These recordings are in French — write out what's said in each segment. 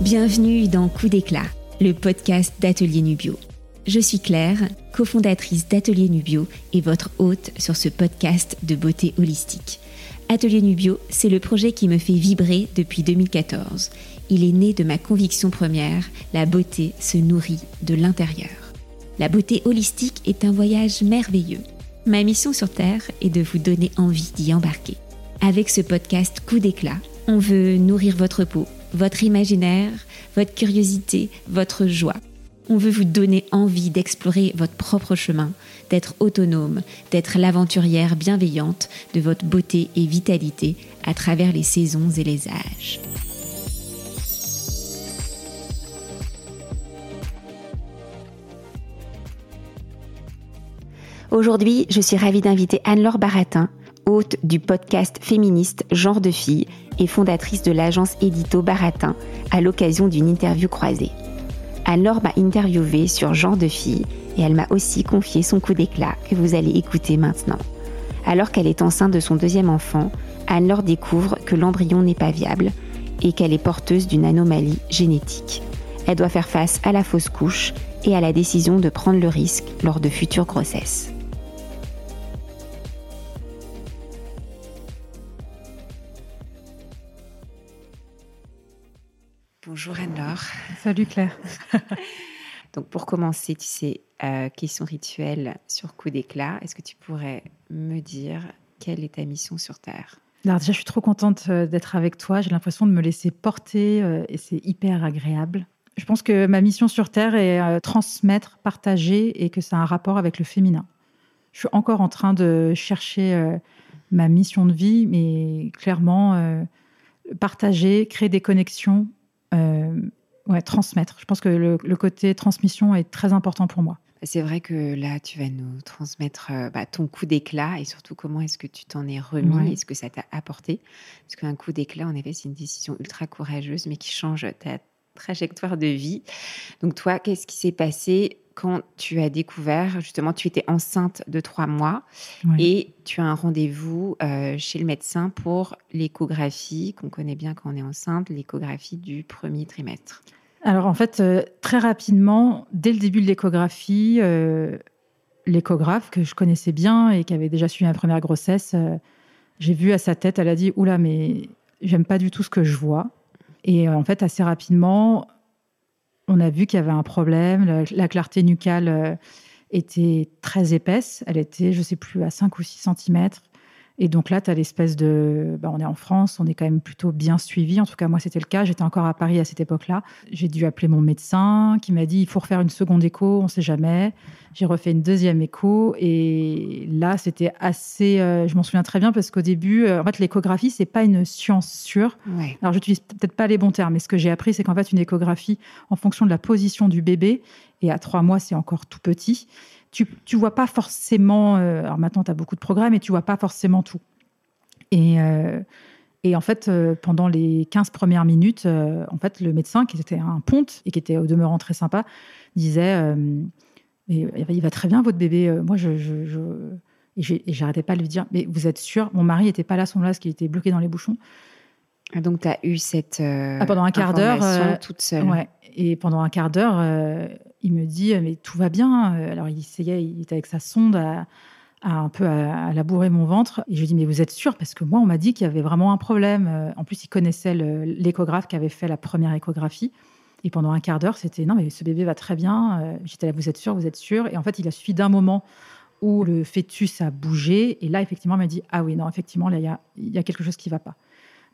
Bienvenue dans Coup d'éclat, le podcast d'Atelier Nubio. Je suis Claire, cofondatrice d'Atelier Nubio et votre hôte sur ce podcast de beauté holistique. Atelier Nubio, c'est le projet qui me fait vibrer depuis 2014. Il est né de ma conviction première, la beauté se nourrit de l'intérieur. La beauté holistique est un voyage merveilleux. Ma mission sur Terre est de vous donner envie d'y embarquer. Avec ce podcast Coup d'éclat, on veut nourrir votre peau, votre imaginaire, votre curiosité, votre joie. On veut vous donner envie d'explorer votre propre chemin, d'être autonome, d'être l'aventurière bienveillante de votre beauté et vitalité à travers les saisons et les âges. Aujourd'hui, je suis ravie d'inviter Anne-Laure Baratin, hôte du podcast féministe Genre de fille et fondatrice de l'agence édito Baratin, à l'occasion d'une interview croisée. Anne-Laure m'a interviewé sur Genre de fille et elle m'a aussi confié son coup d'éclat que vous allez écouter maintenant. Alors qu'elle est enceinte de son deuxième enfant, Anne-Laure découvre que l'embryon n'est pas viable et qu'elle est porteuse d'une anomalie génétique. Elle doit faire face à la fausse couche et à la décision de prendre le risque lors de futures grossesses. Bonjour Anne-Laure. Salut Claire. Donc pour commencer, tu sais, euh, question rituelle sur coup d'éclat, est-ce que tu pourrais me dire quelle est ta mission sur Terre? Alors déjà, je suis trop contente euh, d'être avec toi. J'ai l'impression de me laisser porter euh, et c'est hyper agréable. Je pense que ma mission sur Terre est transmettre, partager et que ça a un rapport avec le féminin. Je suis encore en train de chercher ma mission de vie, mais clairement, partager, créer des connexions euh, ouais, transmettre. Je pense que le, côté transmission est très important pour moi. C'est vrai que là, tu vas nous transmettre euh, bah, ton coup d'éclat et surtout comment est-ce que tu t'en es remis, est-ce que ça t'a apporté. Parce qu'un coup d'éclat, en effet, c'est une décision ultra courageuse, mais qui change ta trajectoire de vie. Donc toi, qu'est-ce qui s'est passé quand tu as découvert, justement, tu étais enceinte de trois mois et tu as un rendez-vous euh, chez le médecin pour l'échographie, qu'on connaît bien quand on est enceinte, l'échographie du premier trimestre. Alors en fait, euh, très rapidement, dès le début de l'échographie, euh, l'échographe que je connaissais bien et qui avait déjà suivi ma première grossesse, j'ai vu à sa tête, elle a dit Oula, mais j'aime pas du tout ce que je vois. Et en fait, assez rapidement, on a vu qu'il y avait un problème. La, clarté nucale euh, était très épaisse. Elle était, je ne sais plus, à 5 ou 6 cm. Et donc là, tu as l'espèce de. Bah, on est en France, on est quand même plutôt bien suivi. En tout cas, moi, c'était le cas. J'étais encore à Paris à cette époque-là. J'ai dû appeler mon médecin qui m'a dit il faut refaire une seconde écho, on ne sait jamais. J'ai refait une deuxième écho. Et là, c'était assez. Euh, je m'en souviens très bien parce qu'au début, euh, en fait, l'échographie, c'est pas une science sûre. Alors, j'utilise peut-être pas les bons termes, mais ce que j'ai appris, c'est qu'en fait, une échographie, en fonction de la position du bébé, et à trois mois, c'est encore tout petit tu, tu vois pas forcément. Euh, alors maintenant, tu as beaucoup de programmes et tu vois pas forcément tout. Et, euh, et en fait, euh, pendant les 15 premières minutes, en fait, le médecin, qui était un ponte et qui était au demeurant très sympa, disait mais, Il va très bien, votre bébé. Moi, je. je, Et j'arrêtais pas de lui dire Mais vous êtes sûr Mon mari n'était pas là à ce moment-là parce qu'il était bloqué dans les bouchons. Ah, donc, tu as eu cette. Ah, pendant un quart d'heure. toute seule. Ouais. Et pendant un quart d'heure, il me dit mais tout va bien. Alors il essayait, il était avec sa sonde à, un peu à, labourer mon ventre. Et je lui dis mais vous êtes sûr? Parce que moi on m'a dit qu'il y avait vraiment un problème. En plus il connaissait l'échographe qui avait fait la première échographie. Et pendant un quart d'heure c'était non mais ce bébé va très bien. J'étais là vous êtes sûr, vous êtes sûr? Et en fait il a suffi d'un moment où le fœtus a bougé et là effectivement il m'a dit ah oui non effectivement là il y a, y a quelque chose qui va pas.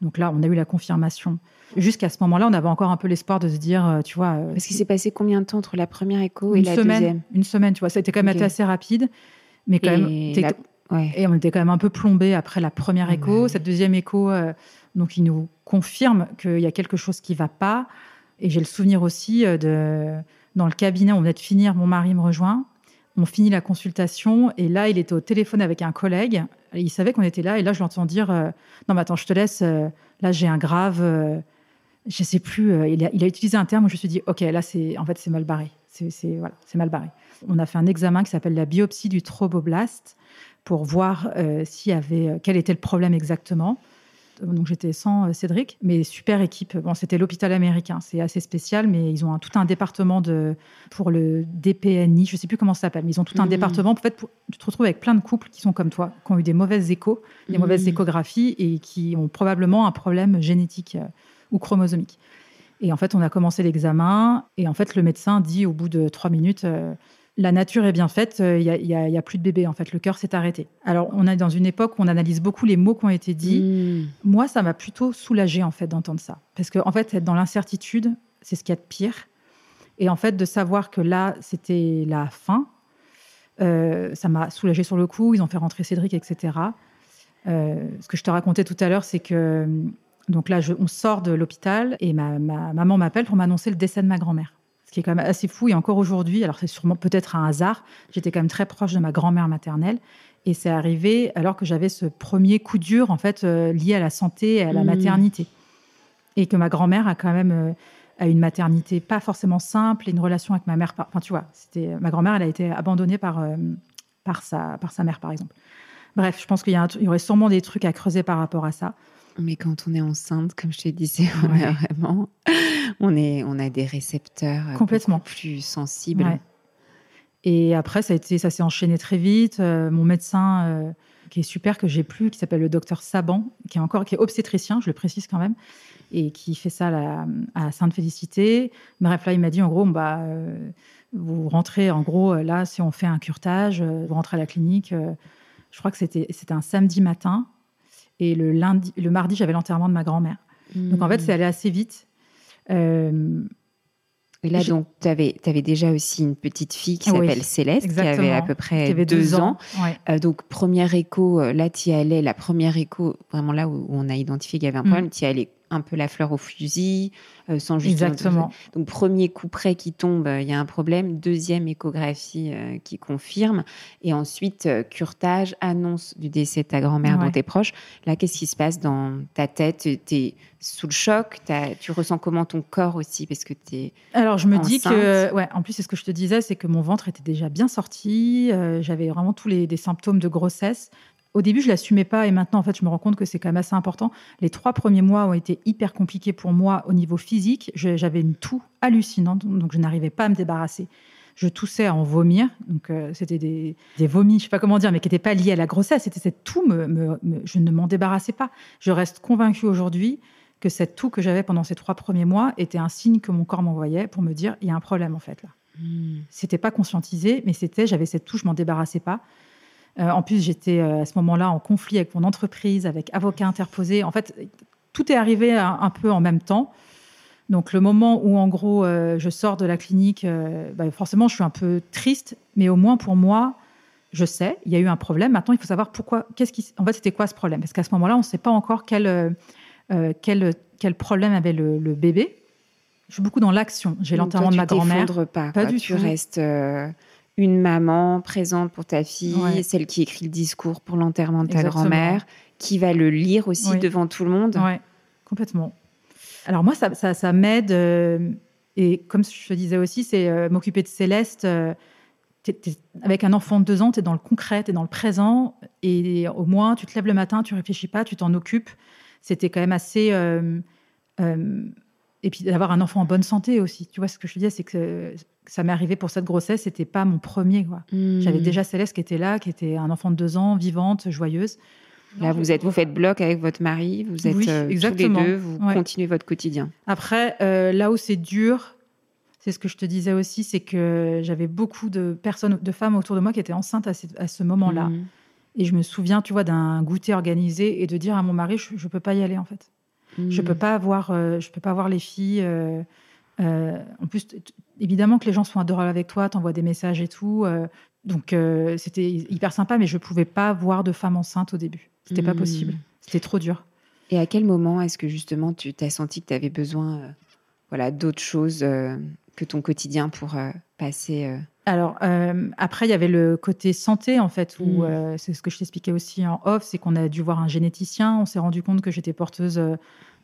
Donc là, on a eu la confirmation. Jusqu'à ce moment-là, on avait encore un peu l'espoir de se dire, euh, tu vois. Euh, Parce qu'il s'est passé combien de temps entre la première écho et la deuxième Une semaine, tu vois. Ça a été quand même assez rapide. Mais quand même. Et on était quand même un peu plombé après la première écho. Cette deuxième écho, euh, donc, il nous confirme qu'il y a quelque chose qui ne va pas. Et j'ai le souvenir aussi de. Dans le cabinet, on venait de finir, mon mari me rejoint. On finit la consultation et là, il était au téléphone avec un collègue. Il savait qu'on était là et là, je l'entends dire euh, Non, mais attends, je te laisse. Euh, là, j'ai un grave. Je euh, je sais plus. Il a, il, a, utilisé un terme où je me suis dit Ok, là, c'est en fait, c'est mal barré. C'est voilà, mal barré. On a fait un examen qui s'appelle la biopsie du troboblaste pour voir s'il y avait quel était le problème exactement. Donc j'étais sans Cédric, mais super équipe. Bon, c'était l'hôpital américain, c'est assez spécial, mais ils ont tout un département de, pour le DPNI, je sais plus comment ça s'appelle, mais ils ont tout un mmh. département. En fait, tu te retrouves avec plein de couples qui sont comme toi, qui ont eu des mauvaises échos, des mauvaises mmh. échographies et qui ont probablement un problème génétique ou chromosomique. Et en fait, on a commencé l'examen et en fait, le médecin dit au bout de trois minutes la nature est bien faite, il n'y a, plus de bébé, en fait, le cœur s'est arrêté. Alors, on est dans une époque où on analyse beaucoup les mots qui ont été dits. Hmm. Moi, ça m'a plutôt soulagé en fait, d'entendre ça. Parce qu'en en fait, être dans l'incertitude, c'est ce qu'il y a de pire. Et en fait, de savoir que là, c'était la fin, euh, ça m'a soulagé sur le coup. Ils ont fait rentrer Cédric, etc. Euh, ce que je te racontais tout à l'heure, c'est que donc là, on sort de l'hôpital et ma maman m'appelle pour m'annoncer le décès de ma grand-mère qui est quand même assez fou. Et encore aujourd'hui, alors c'est sûrement peut-être un hasard, j'étais quand même très proche de ma grand-mère maternelle. Et c'est arrivé alors que j'avais ce premier coup dur, en fait, euh, lié à la santé et à la mmh. maternité. Et que ma grand-mère a quand même euh, a une maternité pas forcément simple et une relation avec ma mère. Enfin, tu vois, c'était ma grand-mère, elle a été abandonnée par, euh, par, sa, par sa mère, par exemple. Bref, je pense qu'il y, y, aurait sûrement des trucs à creuser par rapport à ça. Mais quand on est enceinte, comme je te disais, on a vraiment, on est, on a des récepteurs euh, complètement plus sensibles. Et après, ça a été, ça s'est enchaîné très vite. Euh, mon médecin, euh, qui est super, que j'ai plus, qui s'appelle le docteur Saban, qui est encore, qui est obstétricien, je le précise quand même, et qui fait ça à, à Sainte-Félicité. Bref, là, il m'a dit en gros, bah, vous rentrez, en gros, là, si on fait un curtage, vous rentrez à la clinique. je crois que c'était, c'était un samedi matin. Et le, lundi, le mardi, j'avais l'enterrement de ma grand-mère. Donc en fait, c'est allé assez vite. Et là, donc, tu avais, avais, déjà aussi une petite fille qui s'appelle Céleste, qui avait à peu près deux, ans. Euh, donc, première écho, euh, là, tu y allais, la première écho, vraiment là où, on a identifié qu'il y avait un mm. problème, tu y allais un peu la fleur au fusil, euh, sans justement. Exactement. Donc, premier coup près qui tombe, euh, il y a un problème. Deuxième échographie euh, qui confirme. Et ensuite, curtage, annonce du décès de ta grand-mère dont tu es proche. Là, qu'est-ce qui se passe dans ta tête? Tu es sous le choc? Tu ressens comment ton corps aussi? Parce que tu es. Alors, je me dis que. Ouais, en plus, c'est ce que je te disais, c'est que mon ventre était déjà bien sorti. J'avais vraiment tous les des symptômes de grossesse au début, je l'assumais pas et maintenant, en fait, je me rends compte que c'est quand même assez important. Les trois premiers mois ont été hyper compliqués pour moi au niveau physique. J'avais une toux hallucinante, donc je n'arrivais pas à me débarrasser. Je toussais à en vomir, donc euh, c'était des, vomis, je sais pas comment dire, mais qui n'étaient pas liés à la grossesse. C'était cette toux, me, je ne m'en débarrassais pas. Je reste convaincue aujourd'hui que cette toux que j'avais pendant ces trois premiers mois était un signe que mon corps m'envoyait pour me dire il y a un problème en fait là. Hmm. C'était pas conscientisé, mais c'était j'avais cette toux, je m'en débarrassais pas. Euh, en plus, j'étais euh, à ce moment-là en conflit avec mon entreprise, avec avocat interposé. En fait, tout est arrivé un, peu en même temps. Donc le moment où en gros euh, je sors de la clinique, bah, forcément je suis un peu triste, mais au moins pour moi, je sais, il y a eu un problème. Maintenant, il faut savoir pourquoi. Qu'est-ce qui, en fait, c'était quoi ce problème? Parce qu'à ce moment-là, on ne sait pas encore quel, quel, quel problème avait le, bébé. Je suis beaucoup dans l'action. J'ai l'enterrement de ma grand-mère. Pas, pas du tu Restes, une maman présente pour ta fille, celle qui écrit le discours pour l'enterrement de ta grand-mère, qui va le lire aussi devant tout le monde. Oui, complètement. Alors moi, ça, ça, m'aide. Euh, et comme je te disais aussi, c'est euh, m'occuper de Céleste. Euh, avec un enfant de deux ans, tu es dans le concret, tu es dans le présent. Et au moins, tu te lèves le matin, tu réfléchis pas, tu t'en occupes. C'était quand même assez... et puis d'avoir un enfant en bonne santé aussi. Tu vois, ce que je te disais, c'est que ça m'est arrivé pour cette grossesse, c'était pas mon premier. Hmm. J'avais déjà Céleste qui était là, qui était un enfant de deux ans, vivante, joyeuse. Là, vous êtes, vous faites bloc avec votre mari, vous êtes euh, exactement. tous les deux, vous continuez votre quotidien. Après, euh, là où c'est dur, c'est ce que je te disais aussi, c'est que j'avais beaucoup de personnes, de femmes autour de moi qui étaient enceintes à ce, moment-là. Hmm. Et je me souviens, tu vois, d'un goûter organisé et de dire à mon mari, je, ne peux pas y aller en fait. Je hmm. peux pas avoir, euh, je peux pas voir les filles. Euh, en plus, évidemment que les gens sont adorables avec toi, t'envoient des messages et tout. Euh, donc euh, c'était hyper sympa, mais je pouvais pas voir de femme enceinte au début. C'était pas hmm. possible. C'était trop dur. Et à quel moment est-ce que justement tu t'as senti que tu avais besoin voilà, d'autres choses que ton quotidien pour passer alors, euh, après, il y avait le côté santé, en fait, où Mm. euh, c'est ce que je t'expliquais aussi en off, c'est qu'on a dû voir un généticien. On s'est rendu compte que j'étais porteuse euh, euh,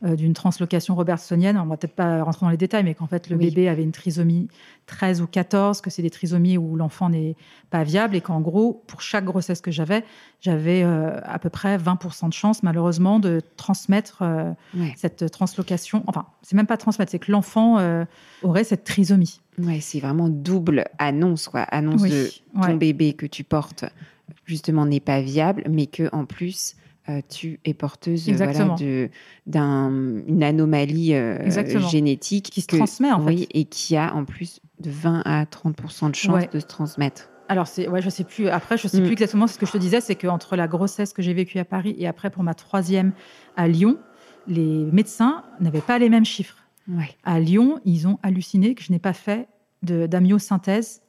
d'une translocation robertsonienne. On va peut-être pas rentrer dans les détails, mais qu'en fait, le Oui. bébé avait une trisomie 13 ou 14, que c'est des trisomies où l'enfant n'est pas viable et qu'en gros, pour chaque grossesse que j'avais, j'avais euh, à peu près 20% de chance, malheureusement, de transmettre euh, Ouais. cette translocation. Enfin, c'est même pas transmettre, c'est que l'enfant euh, aurait cette trisomie. Ouais, c'est vraiment double annonce, quoi. Annonce Oui, de ton ouais. bébé que tu portes, justement, n'est pas viable, mais que en plus, euh, tu es porteuse euh, voilà, d'une anomalie euh, génétique Qui se que- transmet, en oui, fait. et qui a en plus de 20 à 30% de chance Ouais. de se transmettre. Alors, c'est, ouais, je sais plus. Après, je sais Mm. plus exactement ce que je te disais, c'est qu'entre la grossesse que j'ai vécue à Paris et après pour ma troisième à Lyon, les médecins n'avaient pas les mêmes chiffres. Ouais. À Lyon, ils ont halluciné que je n'ai pas fait de, d'amyosynthèse,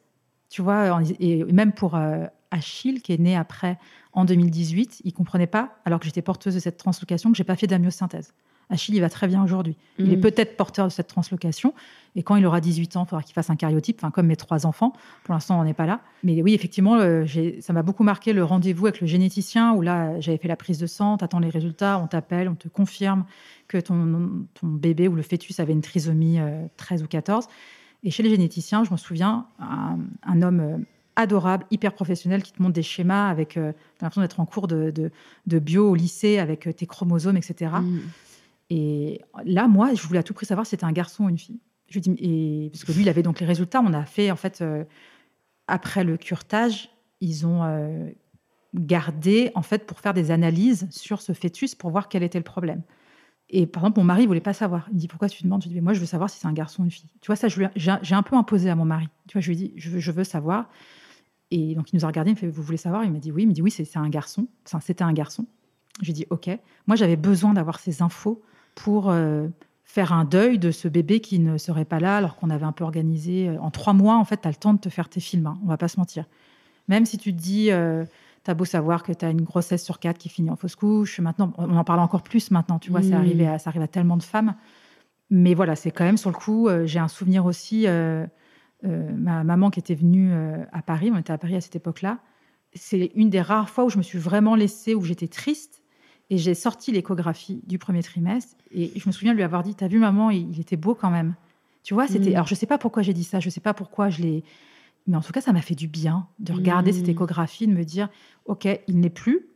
tu vois, et même pour euh, Achille, qui est né après en 2018, ils comprenaient pas, alors que j'étais porteuse de cette translocation, que j'ai pas fait d'amyosynthèse. Achille, il va très bien aujourd'hui. Il est Mm. peut-être porteur de cette translocation. Et quand il aura 18 ans, il faudra qu'il fasse un cariotype, enfin, comme mes trois enfants. Pour l'instant, on n'est pas là. Mais oui, effectivement, euh, ça m'a beaucoup marqué le rendez-vous avec le généticien où là, j'avais fait la prise de sang, tu attends les résultats, on t'appelle, on te confirme que ton, ton bébé ou le fœtus avait une trisomie euh, 13 ou 14. Et chez les généticiens, je me souviens, un, un homme euh, adorable, hyper professionnel, qui te montre des schémas avec. Euh, T'as l'impression d'être en cours de, de- de bio au lycée avec euh, tes chromosomes, etc. Mm. Et là, moi, je voulais à tout prix savoir si c'était un garçon ou une fille. Je lui dis, et, parce que lui, il avait donc les résultats. On a fait, en fait, euh, après le curetage, ils ont euh, gardé, en fait, pour faire des analyses sur ce fœtus pour voir quel était le problème. Et par exemple, mon mari ne voulait pas savoir. Il me dit, pourquoi tu demandes? Je lui dis, moi, je veux savoir si c'est un garçon ou une fille. Tu vois, ça, j'ai j'ai un peu imposé à mon mari. Tu vois, je lui ai dit, je veux, je veux savoir. Et donc, il nous a regardé, il me fait, vous voulez savoir? Il m'a dit, oui. Il me dit, oui, c'est un garçon. Enfin, c'était un garçon. J'ai dit, OK. Moi, j'avais besoin d'avoir ces infos pour euh, faire un deuil de ce bébé qui ne serait pas là alors qu'on avait un peu organisé. euh, En trois mois, en fait, tu as le temps de te faire tes films. hein, on va pas se mentir. Même si tu te dis, euh, tu as beau savoir que tu as une grossesse sur quatre qui finit en fausse couche. Maintenant, on en parle encore plus maintenant. Tu vois, c'est Mm. arrivé à, ça arrive à tellement de femmes. Mais voilà, c'est quand même sur le coup. euh, J'ai un souvenir aussi. euh, euh, ma maman qui était venue euh, à Paris, on était à Paris à cette époque-là. C'est une des rares fois où je me suis vraiment laissée, où j'étais triste. Et j'ai sorti l'échographie du premier trimestre. Et je me souviens lui avoir dit T'as vu, maman, il, était beau quand même. Tu vois, c'était. Mm. Alors, je sais pas pourquoi j'ai dit ça, je sais pas pourquoi je l'ai. Mais en tout cas, ça m'a fait du bien de regarder Mm. cette échographie, de me dire Ok, il n'est plus.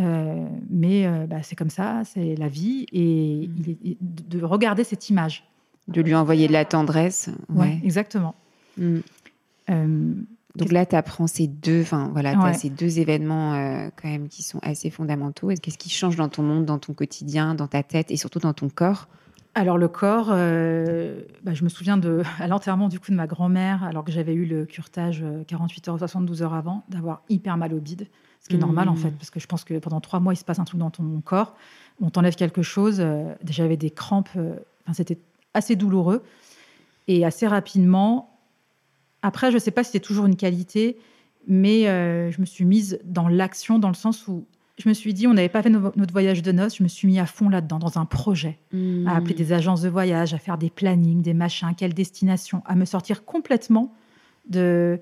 euh, mais euh, bah, c'est comme ça, c'est la vie. Et Mm. il est- de regarder cette image. De lui envoyer de la tendresse. Ouais, Ouais. exactement. Mm. Euh, Donc là, tu apprends ces deux, enfin voilà, Ouais. ces deux événements euh, quand même qui sont assez fondamentaux. Qu'est-ce qui change dans ton monde, dans ton quotidien, dans ta tête et surtout dans ton corps? Alors le corps, euh, bah, je me souviens de à l'enterrement du coup de ma grand-mère, alors que j'avais eu le curetage euh, 48 heures, 72 heures avant, d'avoir hyper mal au bide, ce qui est normal en Mmh. fait, parce que je pense que pendant trois mois il se passe un truc dans ton corps, on t'enlève quelque chose. euh, j'avais des crampes, euh, c'était assez douloureux et assez rapidement. Après, je ne sais pas si c'est toujours une qualité, mais euh, je me suis mise dans l'action dans le sens où je me suis dit, on n'avait pas fait no- notre voyage de noces, je me suis mis à fond là-dedans, dans un projet. À appeler des agences de voyage, à faire des plannings, des machins, quelle destination, à me sortir complètement de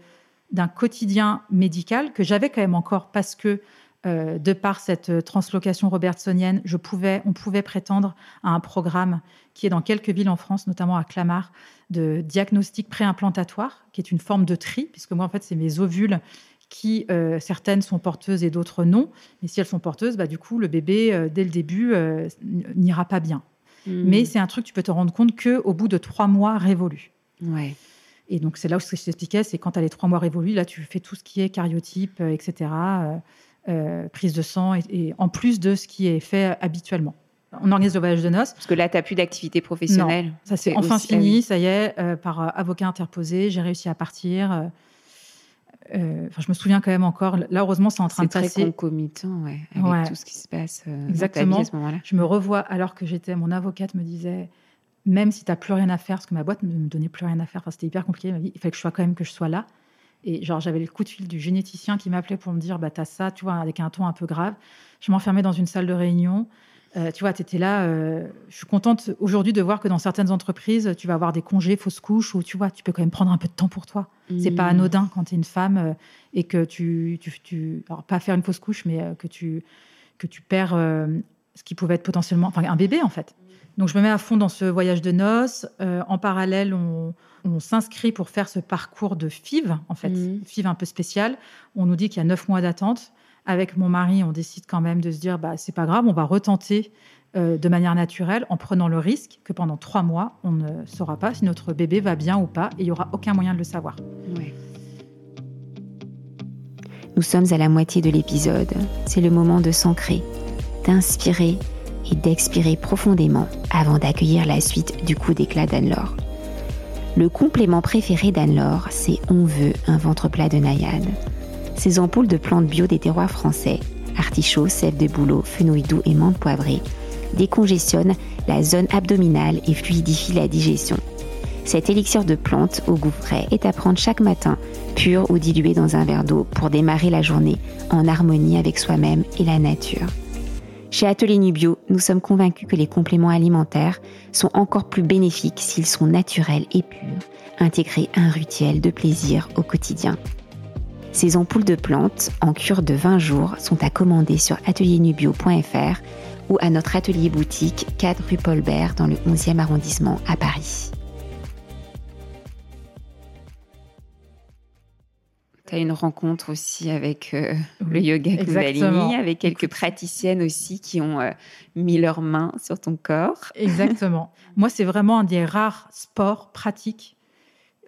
d'un quotidien médical que j'avais quand même encore parce que euh, de par cette euh, translocation robertsonienne, je pouvais, on pouvait prétendre à un programme qui est dans quelques villes en France, notamment à Clamart, de diagnostic préimplantatoire, qui est une forme de tri, puisque moi, en fait, c'est mes ovules qui, euh, certaines sont porteuses et d'autres non. Mais si elles sont porteuses, bah, du coup, le bébé, euh, dès le début, n'ira pas bien. Mm. Mais c'est un truc, tu peux te rendre compte qu'au bout de trois mois révolus. Ouais. Et donc, c'est là où ce que je t'expliquais, c'est quand tu as les trois mois révolus, là, tu fais tout ce qui est cariotype, etc., euh, prise de sang, et, et en plus de ce qui est fait habituellement. On organise le voyage de noces. Parce que là, tu n'as plus d'activité professionnelle. Ça, c'est C'est enfin aussi- fini, ça y est, euh, par euh, avocat interposé, j'ai réussi à partir. euh, je me souviens quand même encore. Là, heureusement, c'est en train C'est de très passer. concomitant, ouais, avec Ouais. tout ce qui se passe Exactement. vie à ce moment-là. Je me revois alors que j'étais, mon avocate me disait, même si tu n'as plus rien à faire, parce que ma boîte ne me donnait plus rien à faire, enfin, c'était hyper compliqué, m'a il fallait que je sois quand même que je sois là. Et genre, j'avais le coup de fil du généticien qui m'appelait pour me dire, bah, t'as ça, tu vois, avec un ton un peu grave. Je m'enfermais dans une salle de réunion. Euh, tu vois, tu étais là. euh, je suis contente aujourd'hui de voir que dans certaines entreprises, tu vas avoir des congés, fausses couches, où tu vois, tu peux quand même prendre un peu de temps pour toi. C'est pas Mm. anodin quand tu es une femme euh, et que tu, tu, tu- Alors, pas faire une fausse couche, mais que, tu, que tu perds ce qui pouvait être potentiellement. Enfin, un bébé, en fait. Donc, je me mets à fond dans ce voyage de noces. Euh, en parallèle, on, on s'inscrit pour faire ce parcours de FIV, en fait. Mhm. FIV un peu spécial. On nous dit qu'il y a neuf mois d'attente. Avec mon mari, on décide quand même de se dire bah, c'est pas grave, on va retenter euh, de manière naturelle en prenant le risque que pendant trois mois, on ne saura pas si notre bébé va bien ou pas et il n'y aura aucun moyen de le savoir. Nous sommes à la moitié de l'épisode. C'est le moment de s'ancrer, d'inspirer et d'expirer profondément avant d'accueillir la suite du coup d'éclat d'Anne-Laure. Le complément préféré d'Anne-Laure, c'est On veut un ventre plat de naïade. Ces ampoules de plantes bio des terroirs français, artichauts, sève de bouleau, fenouil doux et menthe poivrée, décongestionnent la zone abdominale et fluidifient la digestion. Cet élixir de plantes au goût frais est à prendre chaque matin, pur ou dilué dans un verre d'eau pour démarrer la journée en harmonie avec soi-même et la nature. Chez Atelier Nubio, nous sommes convaincus que les compléments alimentaires sont encore plus bénéfiques s'ils sont naturels et purs, intégrés à un rituel de plaisir au quotidien. Ces ampoules de plantes en cure de 20 jours sont à commander sur atelierNubio.fr ou à notre atelier boutique 4 rue Paul Bert dans le 11e arrondissement à Paris. Tu as une rencontre aussi avec euh, le yoga. Kundalini, avec quelques praticiennes aussi qui ont euh, mis leurs mains sur ton corps. Exactement. Moi, c'est vraiment un des rares sports pratiques.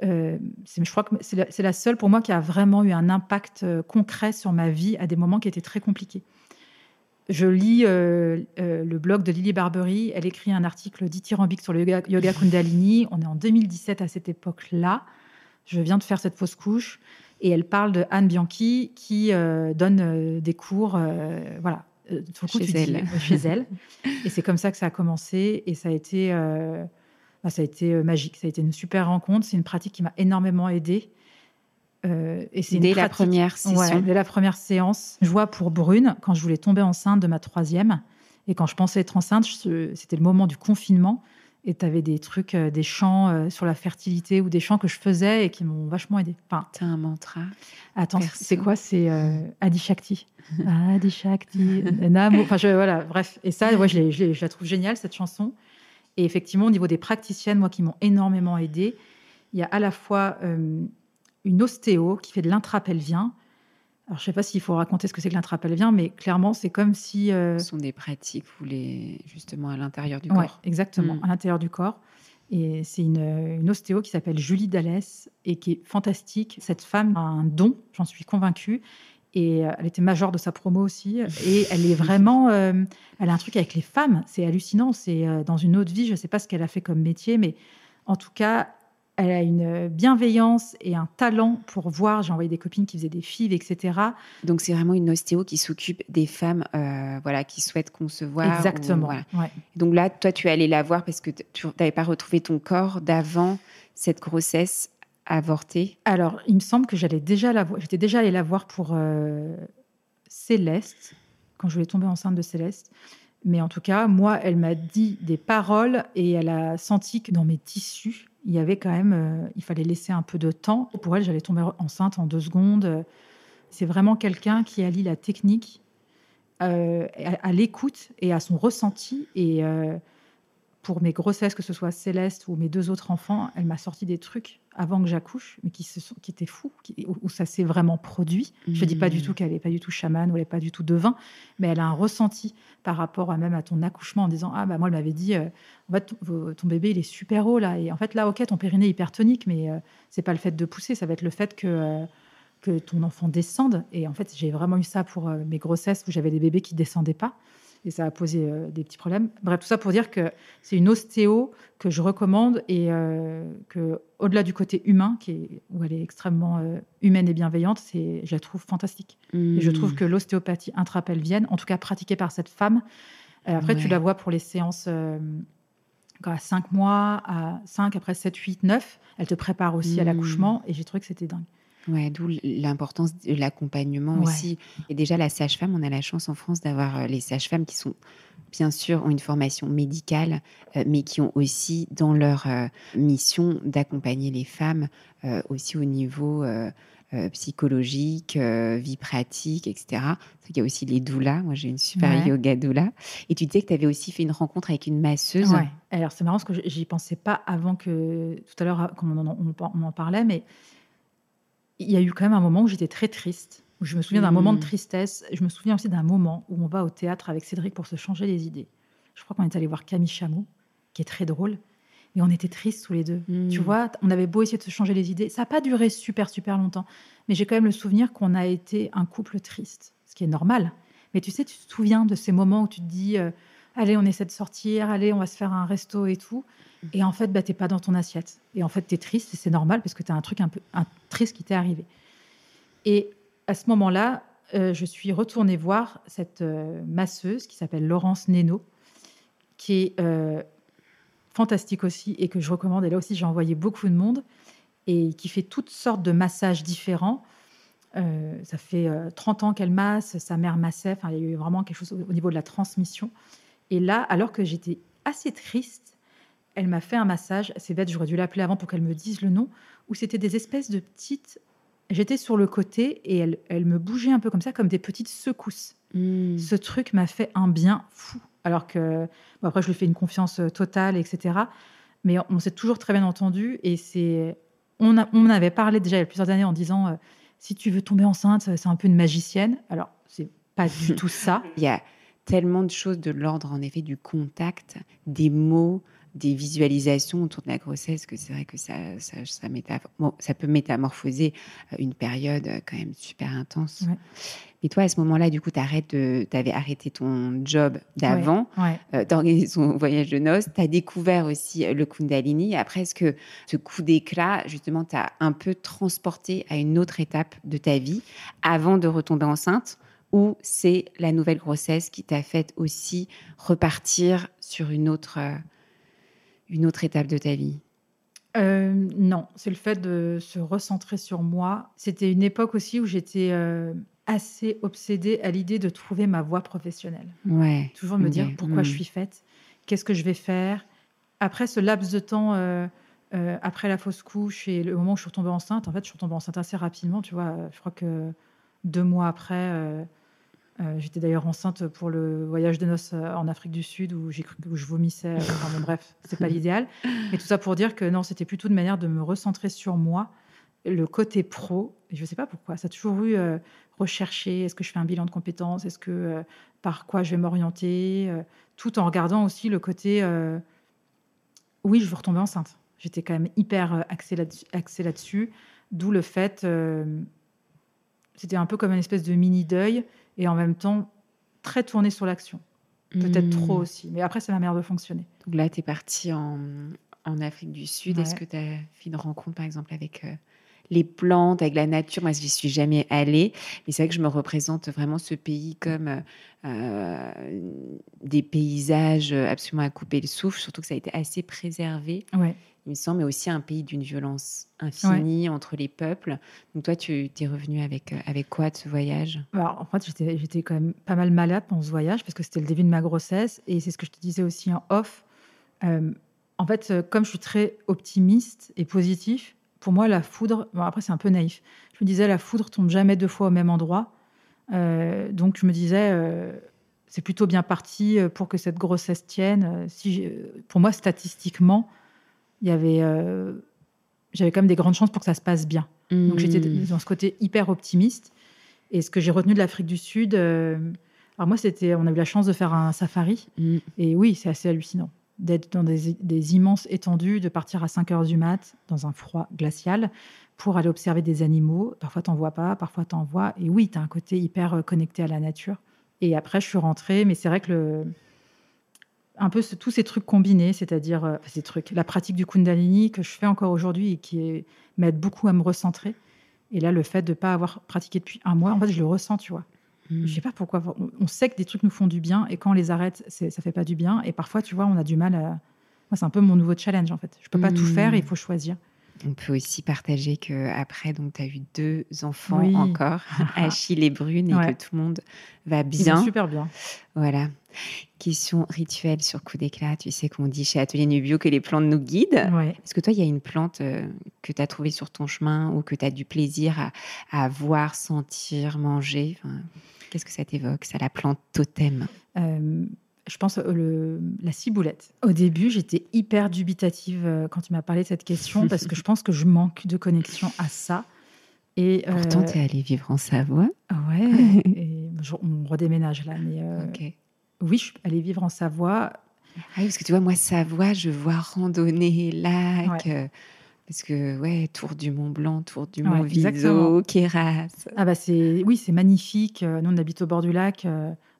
Euh, je crois que c'est la, la seule pour moi qui a vraiment eu un impact euh, concret sur ma vie à des moments qui étaient très compliqués. Je lis le blog de Lily Barbery. Elle écrit un article dithyrambique sur le yoga, yoga Kundalini. On est en 2017 à cette époque-là. Je viens de faire cette fausse couche. Et elle parle de Anne Bianchi qui euh, donne euh, des cours. euh, voilà. Le coup, Chez tu elle. chez elle. Et c'est comme ça que ça a commencé. Et ça a été, euh, bah, ça a été magique. Ça a été une super rencontre. C'est une pratique qui m'a énormément aidée. Euh, et c'est Dès la première session. Ouais, dès la première séance. Je vois pour Brune, quand je voulais tomber enceinte de ma troisième, et quand je pensais être enceinte, c'était le moment du confinement. Et tu avais des trucs, euh, des chants euh, sur la fertilité ou des chants que je faisais et qui m'ont vachement aidé. Enfin, T'as un mantra. attends, c'est quoi? C'est euh, Adi Shakti. Adi Shakti, Namo. Enfin, je, voilà, bref. Et ça, ouais, je la trouve géniale, cette chanson. Et effectivement, au niveau des praticiennes, moi, qui m'ont énormément aidée, il y a à la fois euh, une ostéo qui fait de l'intrapelvien. Alors, je sais pas s'il faut raconter ce que c'est que l'intrapelvien, mais clairement, c'est comme si. euh, Ce sont des pratiques, vous les, justement, à l'intérieur du Ouais, corps. exactement, Mm. à l'intérieur du corps. Et c'est une, une ostéo qui s'appelle Julie Dallès et qui est fantastique. Cette femme a un don, j'en suis convaincue. Et euh, elle était majeure de sa promo aussi. Et elle est vraiment. euh, elle a un truc avec les femmes. C'est hallucinant. C'est euh, dans une autre vie. Je ne sais pas ce qu'elle a fait comme métier, mais en tout cas, elle a une bienveillance et un talent pour voir. J'ai envoyé des copines qui faisaient des fives, etc. Donc, c'est vraiment une ostéo qui s'occupe des femmes euh, voilà, qui souhaitent concevoir. ou- Exactement. voilà. Ouais. Donc là, toi, tu es allé la voir parce que tu n'avais pas retrouvé ton corps d'avant cette grossesse avortée? Alors, il me semble que j'allais déjà la voir. J'étais déjà allée la voir pour euh, Céleste, quand je voulais tomber enceinte de Céleste. Mais en tout cas, moi, elle m'a dit des paroles et elle a senti que dans mes tissus, il y avait quand même, euh, il fallait laisser un peu de temps. Pour elle, j'allais tomber enceinte en deux secondes. C'est vraiment quelqu'un qui allie la technique euh, à, à l'écoute et à son ressenti. Et euh, pour mes grossesses, que ce soit Céleste ou mes deux autres enfants, elle m'a sorti des trucs avant que j'accouche, mais qui, se sont, qui étaient fous, qui- où, où ça s'est vraiment produit. Je ne dis pas du Mhm. tout qu'elle n'est pas du tout chamane ou elle n'est pas du tout devin, mais elle a un ressenti par rapport à même à ton accouchement en disant Ah, bah moi, elle m'avait dit euh, En fait, ton, ton bébé, il est super haut là. Et en fait, là, ok, ton périnée est hypertonique, mais euh, c'est pas le fait de pousser, ça va être le fait que. euh, que ton enfant descende. Et en fait, j'ai vraiment eu ça pour euh, mes grossesses où j'avais des bébés qui descendaient pas. Et ça a posé euh, des petits problèmes. Bref, tout ça pour dire que c'est une ostéo que je recommande et euh, que, au-delà du côté humain, qui est, où elle est extrêmement euh, humaine et bienveillante, c'est, je la trouve fantastique. Et je trouve que l'ostéopathie intrapelvienne, en tout cas pratiquée par cette femme, euh, après tu la vois pour les séances quand à 5 mois, à 5, après 7, 8, 9, elle te prépare aussi à Mm. l'accouchement et j'ai trouvé que c'était dingue. Ouais, d'où l'importance de l'accompagnement aussi. Et déjà, la sage-femme, on a la chance en France d'avoir euh, les sages-femmes qui sont, bien sûr, ont une formation médicale, euh, mais qui ont aussi dans leur euh, mission d'accompagner les femmes aussi au niveau psychologique, vie pratique, etc. Il y a aussi les doulas. Moi, j'ai une super yoga doula. Et tu disais que tu avais aussi fait une rencontre avec une masseuse. Ouais. Alors, c'est marrant parce que j'y pensais pas avant que tout à l'heure, quand on en parlait, mais il y a eu quand même un moment où j'étais très triste. Où je me souviens d'un moment de mmh. tristesse. Je me souviens aussi d'un moment où on va au théâtre avec Cédric pour se changer les idées. Je crois qu'on est allé voir Camille Chamou, qui est très drôle. Mais on était tristes tous les deux. Tu mmh. vois, on avait beau essayer de se changer les idées. Ça n'a pas duré super, super longtemps. Mais j'ai quand même le souvenir qu'on a été un couple triste, ce qui est normal. Mais tu sais, tu te souviens de ces moments où tu te dis euh, Allez, on essaie de sortir, allez, on va se faire un resto et tout. Et en fait, bah, tu n'es pas dans ton assiette. Et en fait, tu es triste et c'est normal parce que tu as un truc un peu triste qui t'est arrivé. Et à ce moment-là, euh, je suis retournée voir cette euh, masseuse qui s'appelle Laurence Neno, qui est euh, fantastique aussi et que je recommande. Et là aussi, j'ai envoyé beaucoup de monde et qui fait toutes sortes de massages différents. ça fait 30 ans qu'elle masse, sa mère massait. Il y a eu vraiment quelque chose au niveau de la transmission. Et là, alors que j'étais assez triste, elle m'a fait un massage. C'est bête, j'aurais dû l'appeler avant pour qu'elle me dise le nom. Où c'était des espèces de petites. J'étais sur le côté et elle, elle me bougeait un peu comme ça, comme des petites secousses. Hmm. Ce truc m'a fait un bien fou. Alors que, après, je lui fais une confiance euh, totale, etc. Mais on, s'est toujours très bien entendu. Et c'est. On, on avait parlé déjà il y a plusieurs années en disant euh, si tu veux tomber enceinte, c'est un peu une magicienne. Alors, c'est pas du tout ça. Il y a tellement de choses de l'ordre, en effet, du contact, des mots, des visualisations autour de la grossesse, que c'est vrai que ça, ça, ça, peut métamorphoser euh, une période euh, quand même super intense. Mais toi, à ce moment-là, du coup, tu avais arrêté ton job d'avant, euh, tu as organisé ton voyage de noces, tu as découvert aussi le Kundalini. Après, est-ce que ce coup d'éclat, justement, t'a un peu transporté à une autre étape de ta vie avant de retomber enceinte ou c'est la nouvelle grossesse qui t'a fait aussi repartir sur une autre, une autre étape de ta vie? Euh, non, c'est le fait de se recentrer sur moi. C'était une époque aussi où j'étais euh, assez obsédée à l'idée de trouver ma voie professionnelle. Ouais. Toujours me dire pourquoi je mm. suis faite, qu'est-ce que je vais faire. Après ce laps de temps, euh, après la fausse couche et le moment où je suis retombée enceinte, en fait, je suis retombée enceinte assez rapidement. Tu vois, je crois que deux mois après, euh, j'étais d'ailleurs enceinte pour le voyage de noces euh, en Afrique du Sud où j'ai cru que je vomissais. Enfin bon, bref, c'est pas l'idéal. Mais tout ça pour dire que non, c'était plutôt une manière de me recentrer sur moi, le côté pro. Et je ne sais pas pourquoi. Ça a toujours eu euh, rechercher est-ce que je fais un bilan de compétences, est-ce que par quoi je vais m'orienter, tout en regardant aussi le côté oui, je veux retomber enceinte. J'étais quand même hyper axée là-dessus, d'où le fait c'était un peu comme une espèce de mini deuil et en même temps très tourné sur l'action. Peut-être hmm. trop aussi. Mais après, c'est ma manière de fonctionner. Donc là, tu es partie en, en, Afrique du Sud. Est-ce que tu as fait une rencontre, par exemple, avec euh, les plantes, avec la nature Moi, je n'y suis jamais allée. Mais c'est vrai que je me représente vraiment ce pays comme euh, des paysages absolument à couper le souffle, surtout que ça a été assez préservé. Ouais il me semble, mais aussi un pays d'une violence infinie entre les peuples. Donc toi, tu es revenu avec, euh, avec quoi de ce voyage? Alors, En fait, j'étais quand même pas mal malade pendant ce voyage parce que c'était le début de ma grossesse et c'est ce que je te disais aussi en off. Euh, en fait, euh, comme je suis très optimiste et positif, pour moi, la foudre, bon, après c'est un peu naïf, je me disais la foudre tombe jamais deux fois au même endroit. donc je me disais, c'est plutôt bien parti pour que cette grossesse tienne. si pour moi, statistiquement, il y avait, euh, j'avais quand même des grandes chances pour que ça se passe bien. Donc j'étais dans ce côté hyper optimiste. Et ce que j'ai retenu de l'Afrique du Sud, euh, alors moi c'était, on a eu la chance de faire un safari. Hmm. Et oui, c'est assez hallucinant d'être dans des, immenses étendues, de partir à 5 heures du mat dans un froid glacial pour aller observer des animaux. Parfois, t'en vois pas, parfois, t'en vois. Et oui, tu as un côté hyper euh, connecté à la nature. Et après, je suis rentrée, mais c'est vrai que le, un peu tous ces trucs combinés, c'est-à-dire euh, ces trucs, la pratique du Kundalini que je fais encore aujourd'hui et qui m'aide beaucoup à me recentrer. Et là, le fait de ne pas avoir pratiqué depuis un mois, en fait, je le ressens, tu vois. Je hmm. Je sais pas pourquoi. On sait que des trucs nous font du bien et quand on les arrête, ça fait pas du bien. Et parfois, tu vois, on a du mal à. Moi, c'est un peu mon nouveau challenge, en fait. Je peux pas tout faire, il faut choisir. On peut aussi partager que après, donc, tu as eu deux enfants encore, Achille et Brune, et que tout le monde va bien. super bien. Voilà. Question rituelle sur coup d'éclat. Tu sais qu'on dit chez Atelier Nubio que les plantes nous guident. Est-ce que toi, il y a une plante euh, que tu as trouvée sur ton chemin ou que tu as du plaisir à, voir, sentir, manger? Qu'est-ce que ça t'évoque, ça, la plante totem? Euh, je pense le, la ciboulette. Au début, j'étais hyper dubitative euh, quand tu m'as parlé de cette question parce que je pense que je manque de connexion à ça. Et Pourtant, tu es allée vivre en Savoie. Ouais, et on redéménage là. Mais oui, je suis allée vivre en Savoie. Ah oui, parce que tu vois, moi, Savoie, je vois randonnée, lac. Euh, parce que, ouais, Tour du Mont Blanc, Tour du Mont Viso, Kéras. Ah, bah, c'est, oui, c'est magnifique. Euh, nous, on habite au bord du lac.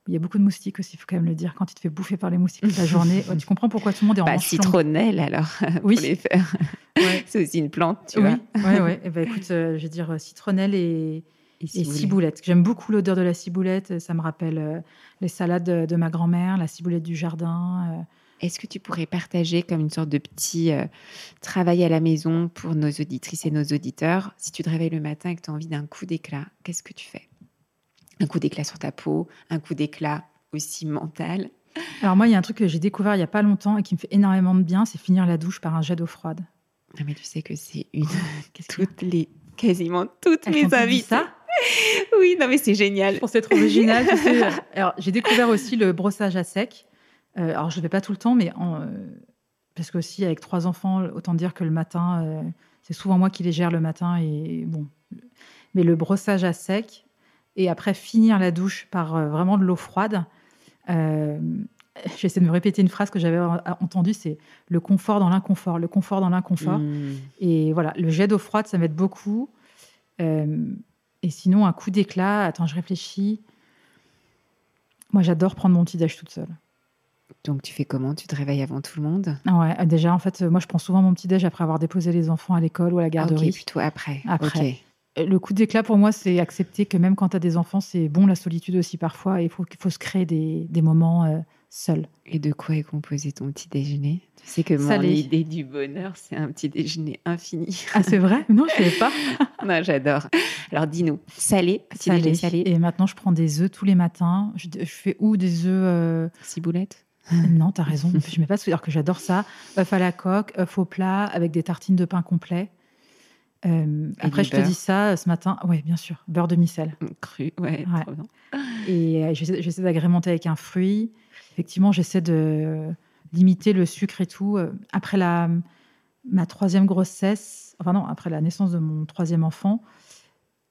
Euh, il y a beaucoup de moustiques aussi, il faut quand même le dire. Quand tu te fais bouffer par les moustiques toute la journée, tu comprends pourquoi tout le monde est en bah, Citronnelle, alors, oui. pour les faire. c'est aussi une plante, tu oui. vois. Oui, oui. Eh ben, écoute, je vais dire citronnelle et, et, ciboulette. J'aime beaucoup l'odeur de la ciboulette. Ça me rappelle euh, les salades de, ma grand-mère, la ciboulette du jardin. Euh. Est-ce que tu pourrais partager comme une sorte de petit euh, travail à la maison pour nos auditrices et nos auditeurs? Si tu te réveilles le matin et que tu as envie d'un coup d'éclat, qu'est-ce que tu fais? Un coup d'éclat sur ta peau, un coup d'éclat aussi mental Alors moi, il y a un truc que j'ai découvert il n'y a pas longtemps et qui me fait énormément de bien, c'est finir la douche par un jet d'eau froide. Ah mais tu sais que c'est une... toutes les... quasiment toutes mes invités. ça? Oui, non, mais c'est génial. Pour c'est trop original. alors, j'ai découvert aussi le brossage à sec. Euh, alors, je ne le fais pas tout le temps, mais en, euh, parce que aussi avec trois enfants, autant dire que le matin, euh, c'est souvent moi qui les gère le matin et bon. Mais le brossage à sec et après finir la douche par vraiment de l'eau froide. J'essaie de me répéter une phrase que j'avais entendue, c'est le confort dans l'inconfort, le confort dans l'inconfort. Mmh. Et voilà, le jet d'eau froide, ça m'aide beaucoup. Et sinon, un coup d'éclat, attends, je réfléchis. Moi, j'adore prendre mon petit déj toute seule. Donc, tu fais comment? Tu te réveilles avant tout le monde? Ouais, euh, déjà, en fait, moi, je prends souvent mon petit déj après avoir déposé les enfants à l'école ou à la garderie. ok, plutôt après. Après. Euh, le coup d'éclat, pour moi, c'est accepter que même quand tu as des enfants, c'est bon la solitude aussi parfois. Il faut, faut se créer des, des moments euh, seuls. Et de quoi est composé ton petit déjeuner? Tu sais que mon idée du bonheur, c'est un petit déjeuner infini. Ah, c'est vrai? Non, je ne savais pas. non, j'adore. Alors, dis-nous, salé, salé. salé. Et maintenant, je prends des œufs tous les matins. Je, fais où des œufs euh... Ciboulettes Non, tu as raison. je ne mets pas dire que j'adore ça. œufs à la coque, œufs au plat, avec des tartines de pain complet. Euh, après, je te dis ça euh, ce matin. Oui, bien sûr. Beurre de micelle. Cru, ouais, Trop bien. Et euh, j'essaie d'agrémenter avec un fruit. Effectivement, j'essaie de limiter le sucre et tout. Après la, ma troisième grossesse, enfin non, après la naissance de mon troisième enfant,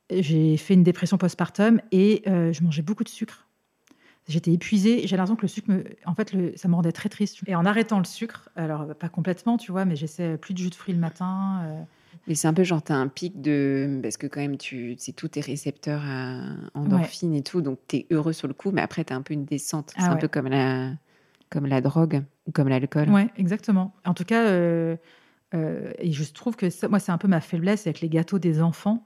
j'ai fait une dépression postpartum et je mangeais beaucoup de sucre. J'étais épuisée. J'ai l'impression que le sucre, me, en fait, le, ça me rendait très triste. Et en arrêtant le sucre, alors pas complètement, tu vois, mais j'essaie plus de jus de fruits le matin. Mais c'est un peu genre, tu as un pic de. Parce que quand même, tu c'est tous tes récepteurs à endorphine et tout, donc tu es heureux sur le coup, mais après, tu as un peu une descente. c'est ah un peu comme la, comme la drogue ou comme l'alcool. Ouais, exactement. En tout cas, euh, euh, et je trouve que ça, moi, c'est un peu ma faiblesse avec les gâteaux des enfants.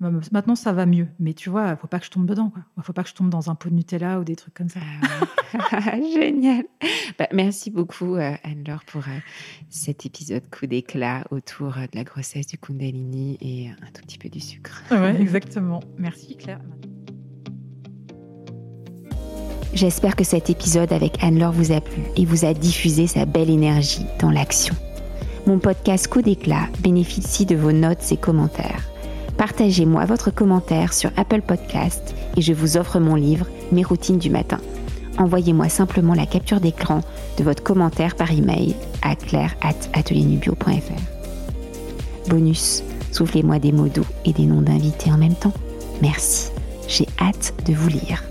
Maintenant, ça va mieux. Mais tu vois, il faut pas que je tombe dedans. Il faut pas que je tombe dans un pot de Nutella ou des trucs comme ça. Ah Génial. Bah, merci beaucoup, euh, Anne-Laure, pour euh, cet épisode coup d'éclat autour euh, de la grossesse du Kundalini et un tout petit peu du sucre. Oui, exactement. Merci, Claire. J'espère que cet épisode avec Anne-Laure vous a plu et vous a diffusé sa belle énergie dans l'action. Mon podcast Coup d'éclat bénéficie de vos notes et commentaires. Partagez-moi votre commentaire sur Apple Podcast et je vous offre mon livre Mes routines du matin. Envoyez-moi simplement la capture d'écran de votre commentaire par email à claire@atelierNubio.fr. Bonus, soufflez-moi des mots doux et des noms d'invités en même temps. Merci. J'ai hâte de vous lire.